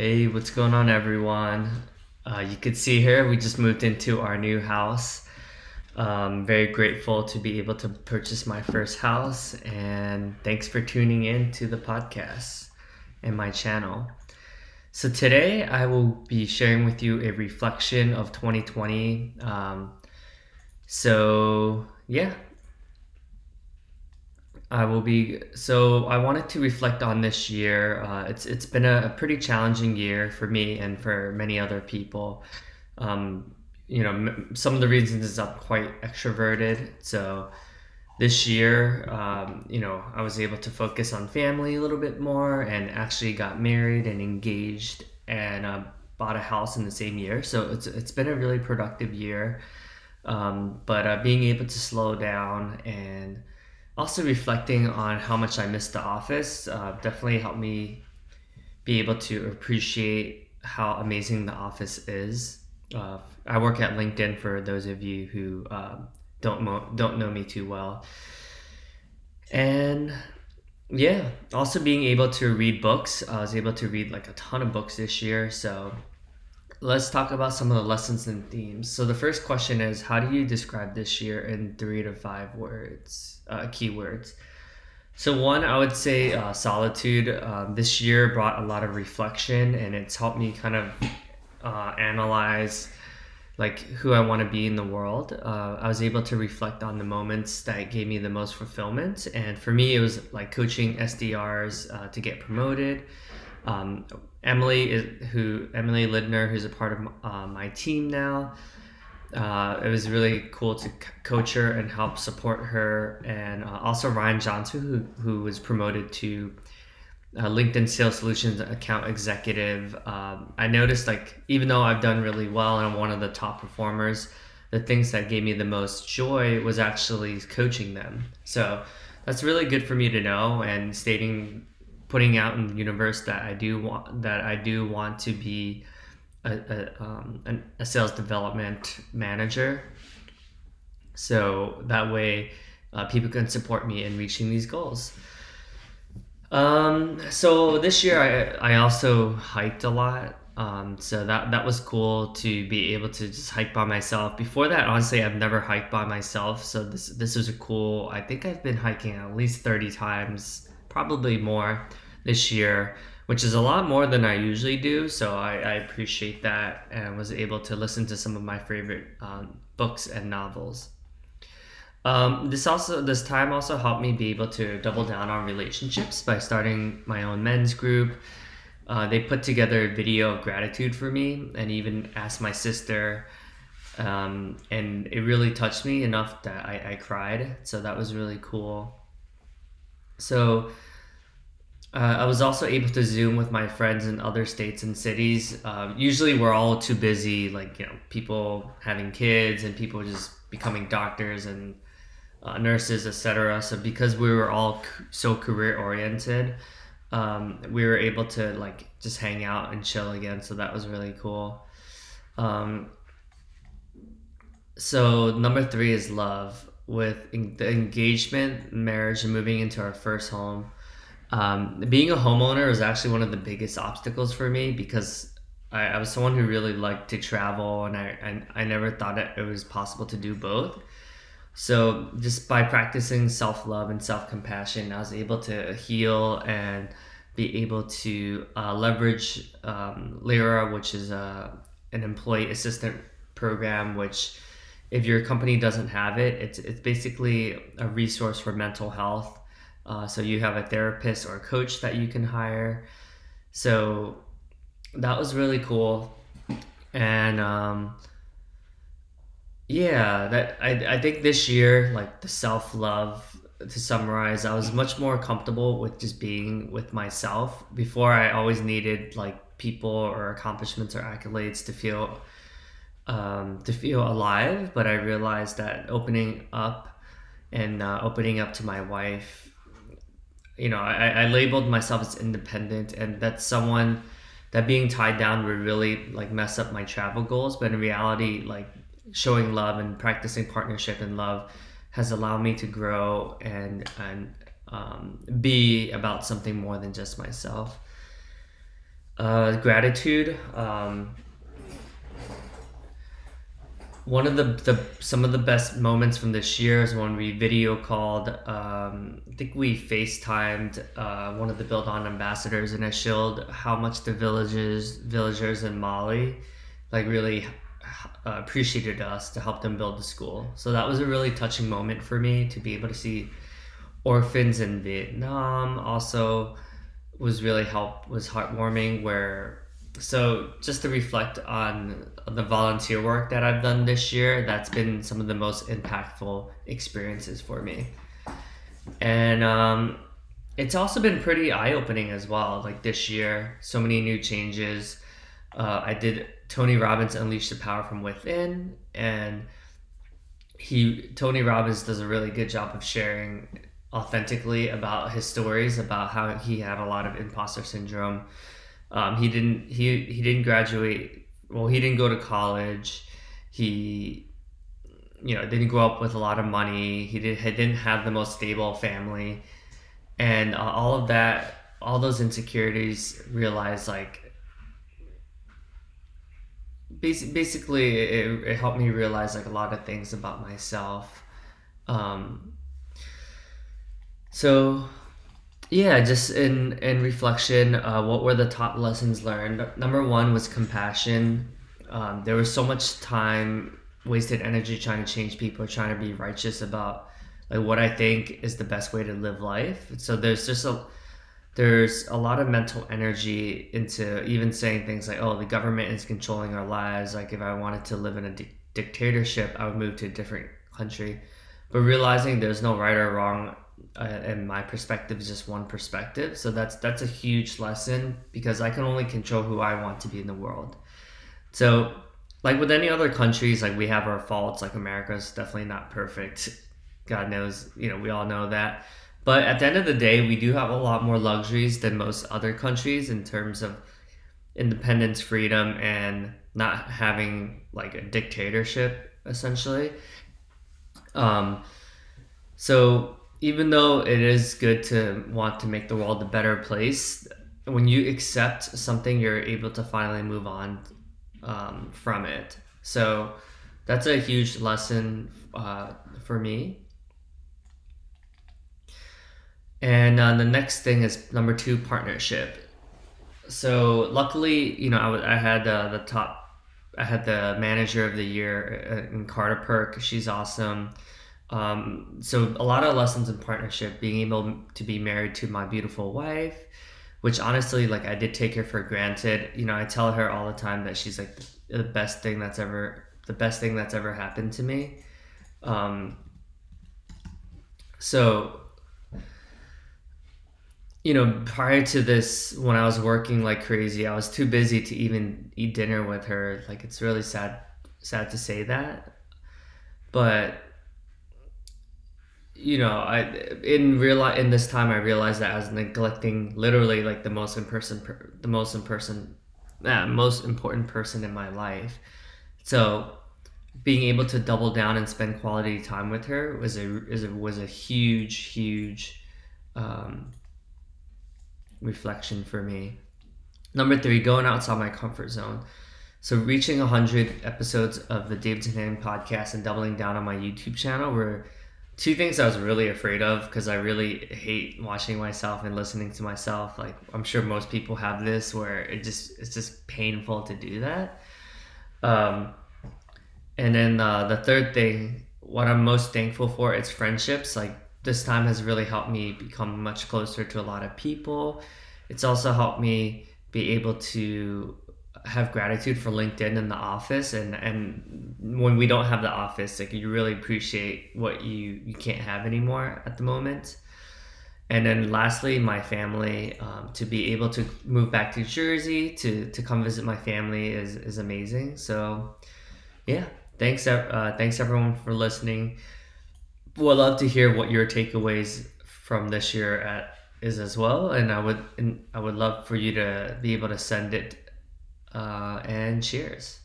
Hey, what's going on, everyone? Uh, you could see here we just moved into our new house. Um, very grateful to be able to purchase my first house, and thanks for tuning in to the podcast and my channel. So, today I will be sharing with you a reflection of 2020. Um, so, yeah, I will be. So I wanted to reflect on this year. Uh, it's it's been a, a pretty challenging year for me and for many other people. Um, you know, m- some of the reasons is I'm quite extroverted. So this year, um, you know, I was able to focus on family a little bit more and actually got married and engaged and uh, bought a house in the same year. So it's it's been a really productive year. Um, but uh, being able to slow down and also reflecting on how much I missed the office uh, definitely helped me be able to appreciate how amazing the office is. Uh, I work at LinkedIn for those of you who uh, don't mo- don't know me too well, and yeah, also being able to read books. I was able to read like a ton of books this year, so let's talk about some of the lessons and themes. So the first question is, how do you describe this year in three to five words, uh, keywords? So one, I would say uh, solitude. Um, this year brought a lot of reflection, and it's helped me kind of uh, analyze like who I want to be in the world. Uh, I was able to reflect on the moments that gave me the most fulfillment, and for me, it was like coaching SDRs uh, to get promoted. Um, Emily is who Emily Lidner, who's a part of uh, my team now. Uh, it was really cool to coach her and help support her, and uh, also Ryan Johnson, who who was promoted to uh, LinkedIn Sales Solutions account executive. Um, I noticed like even though I've done really well and I'm one of the top performers, the things that gave me the most joy was actually coaching them. So that's really good for me to know and stating putting out in the universe that I do want that I do want to be a, a, um, a sales development manager. So that way, uh, people can support me in reaching these goals. Um, so this year I, I also hiked a lot. Um, so that that was cool to be able to just hike by myself. Before that, honestly, I've never hiked by myself. So this this was a cool. I think I've been hiking at least thirty times, probably more this year, which is a lot more than I usually do. So I, I appreciate that and was able to listen to some of my favorite um, books and novels. Um, this also this time also helped me be able to double down on relationships by starting my own men's group. Uh, they put together a video of gratitude for me and even asked my sister um, and it really touched me enough that I, I cried so that was really cool so uh, I was also able to Zoom with my friends in other states and cities. Uh, usually, we're all too busy, like you know, people having kids and people just becoming doctors and uh, nurses, etc. So because we were all so career oriented, um, we were able to like just hang out and chill again. So that was really cool. Um, so number three is love. With the engagement, marriage, and moving into our first home um, being a homeowner was actually one of the biggest obstacles for me because I, I was someone who really liked to travel and I, I, I never thought it, it was possible to do both. So just by practicing self love and self compassion, I was able to heal and be able to uh, leverage um, Lyra, which is a, uh, an employee assistant program, which if your company doesn't have it, it's, it's basically a resource for mental health uh, so you have a therapist or a coach that you can hire. So that was really cool. And um, yeah, that I, I think this year, like the self love, to summarize, I was much more comfortable with just being with myself. Before, I always needed like people or accomplishments or accolades to feel um, to feel alive. But I realized that opening up and uh, opening up to my wife you know, I, I labeled myself as independent, and that's someone that being tied down would really like mess up my travel goals. But in reality, like showing love and practicing partnership and love has allowed me to grow and and um, be about something more than just myself. Uh, gratitude. Um, one of the, the some of the best moments from this year is when we video called. Um, I think we FaceTimed uh, one of the Build On ambassadors, and I showed how much the villages villagers in Mali, like really uh, appreciated us to help them build the school. So that was a really touching moment for me to be able to see orphans in Vietnam. Also, was really help was heartwarming. Where so just to reflect on the volunteer work that I've done this year, that's been some of the most impactful experiences for me. And um, it's also been pretty eye opening as well. Like this year, so many new changes. Uh, I did Tony Robbins Unleash the Power from Within, and he Tony Robbins does a really good job of sharing authentically about his stories about how he had a lot of imposter syndrome um, he didn't he he didn't graduate. Well, he didn't go to college. He you know didn't grow up with a lot of money. He did he didn't have the most stable family, and uh, all of that, all those insecurities, realized like. Basically, it, it helped me realize like a lot of things about myself. Um, so yeah, just in in reflection, uh, what were the top lessons learned? Number one was compassion. Um, there was so much time, wasted energy trying to change people, trying to be righteous about like what I think is the best way to live life. So there's just a there's a lot of mental energy into even saying things like, "Oh, the government is controlling our lives." Like if I wanted to live in a di- dictatorship, I would move to a different country. But realizing there's no right or wrong uh, and my perspective is just one perspective. So that's that's a huge lesson because i can only control who i want to be in the world. So like with any other countries like we have our faults like america's definitely not perfect. God knows you know we all know that. But at the end of the day we do have a lot more luxuries than most other countries in terms of independence freedom and not having like a dictatorship essentially. Um so even though it is good to want to make the world a better place, when you accept something, you're able to finally move on um, from it. So that's a huge lesson uh, for me. And uh, the next thing is number two, partnership. So luckily, you know, I, had uh, the top, I had the manager of the year uh, in Carter Perk. She's awesome. Um, so a lot of lessons in partnership, being able to be married to my beautiful wife, which honestly, like I did take her for granted. You know, I tell her all the time that she's like the best thing that's ever, the best thing that's ever happened to me. Um, so, you know, prior to this, when I was working like crazy, I was too busy to even eat dinner with her. Like it's really sad, sad to say that, but you know, I in real in this time I realized that I was neglecting literally like the most in person, the most in person, uh, most important person in my life. So being able to double down and spend quality time with her was a is a, was a huge huge um, reflection for me. Number three, going outside my comfort zone. So reaching 100 episodes of the Davidson Hannon podcast and doubling down on my YouTube channel were two things I was really afraid of because I really hate watching myself and listening to myself. Like I'm sure most people have this where it just it's just painful to do that. Um, and then uh, the third thing, what I'm most thankful for, is friendships. Like this time has really helped me become much closer to a lot of people. It's also helped me be able to have gratitude for LinkedIn and the office and and when we don't have the office like you really appreciate what you you can't have anymore at the moment. And then lastly my family um, to be able to move back to Jersey to to come visit my family is is amazing. So yeah thanks uh, thanks everyone for listening. Would love to hear what your takeaways from this year at is as well and I would and I would love for you to be able to send it uh, and cheers.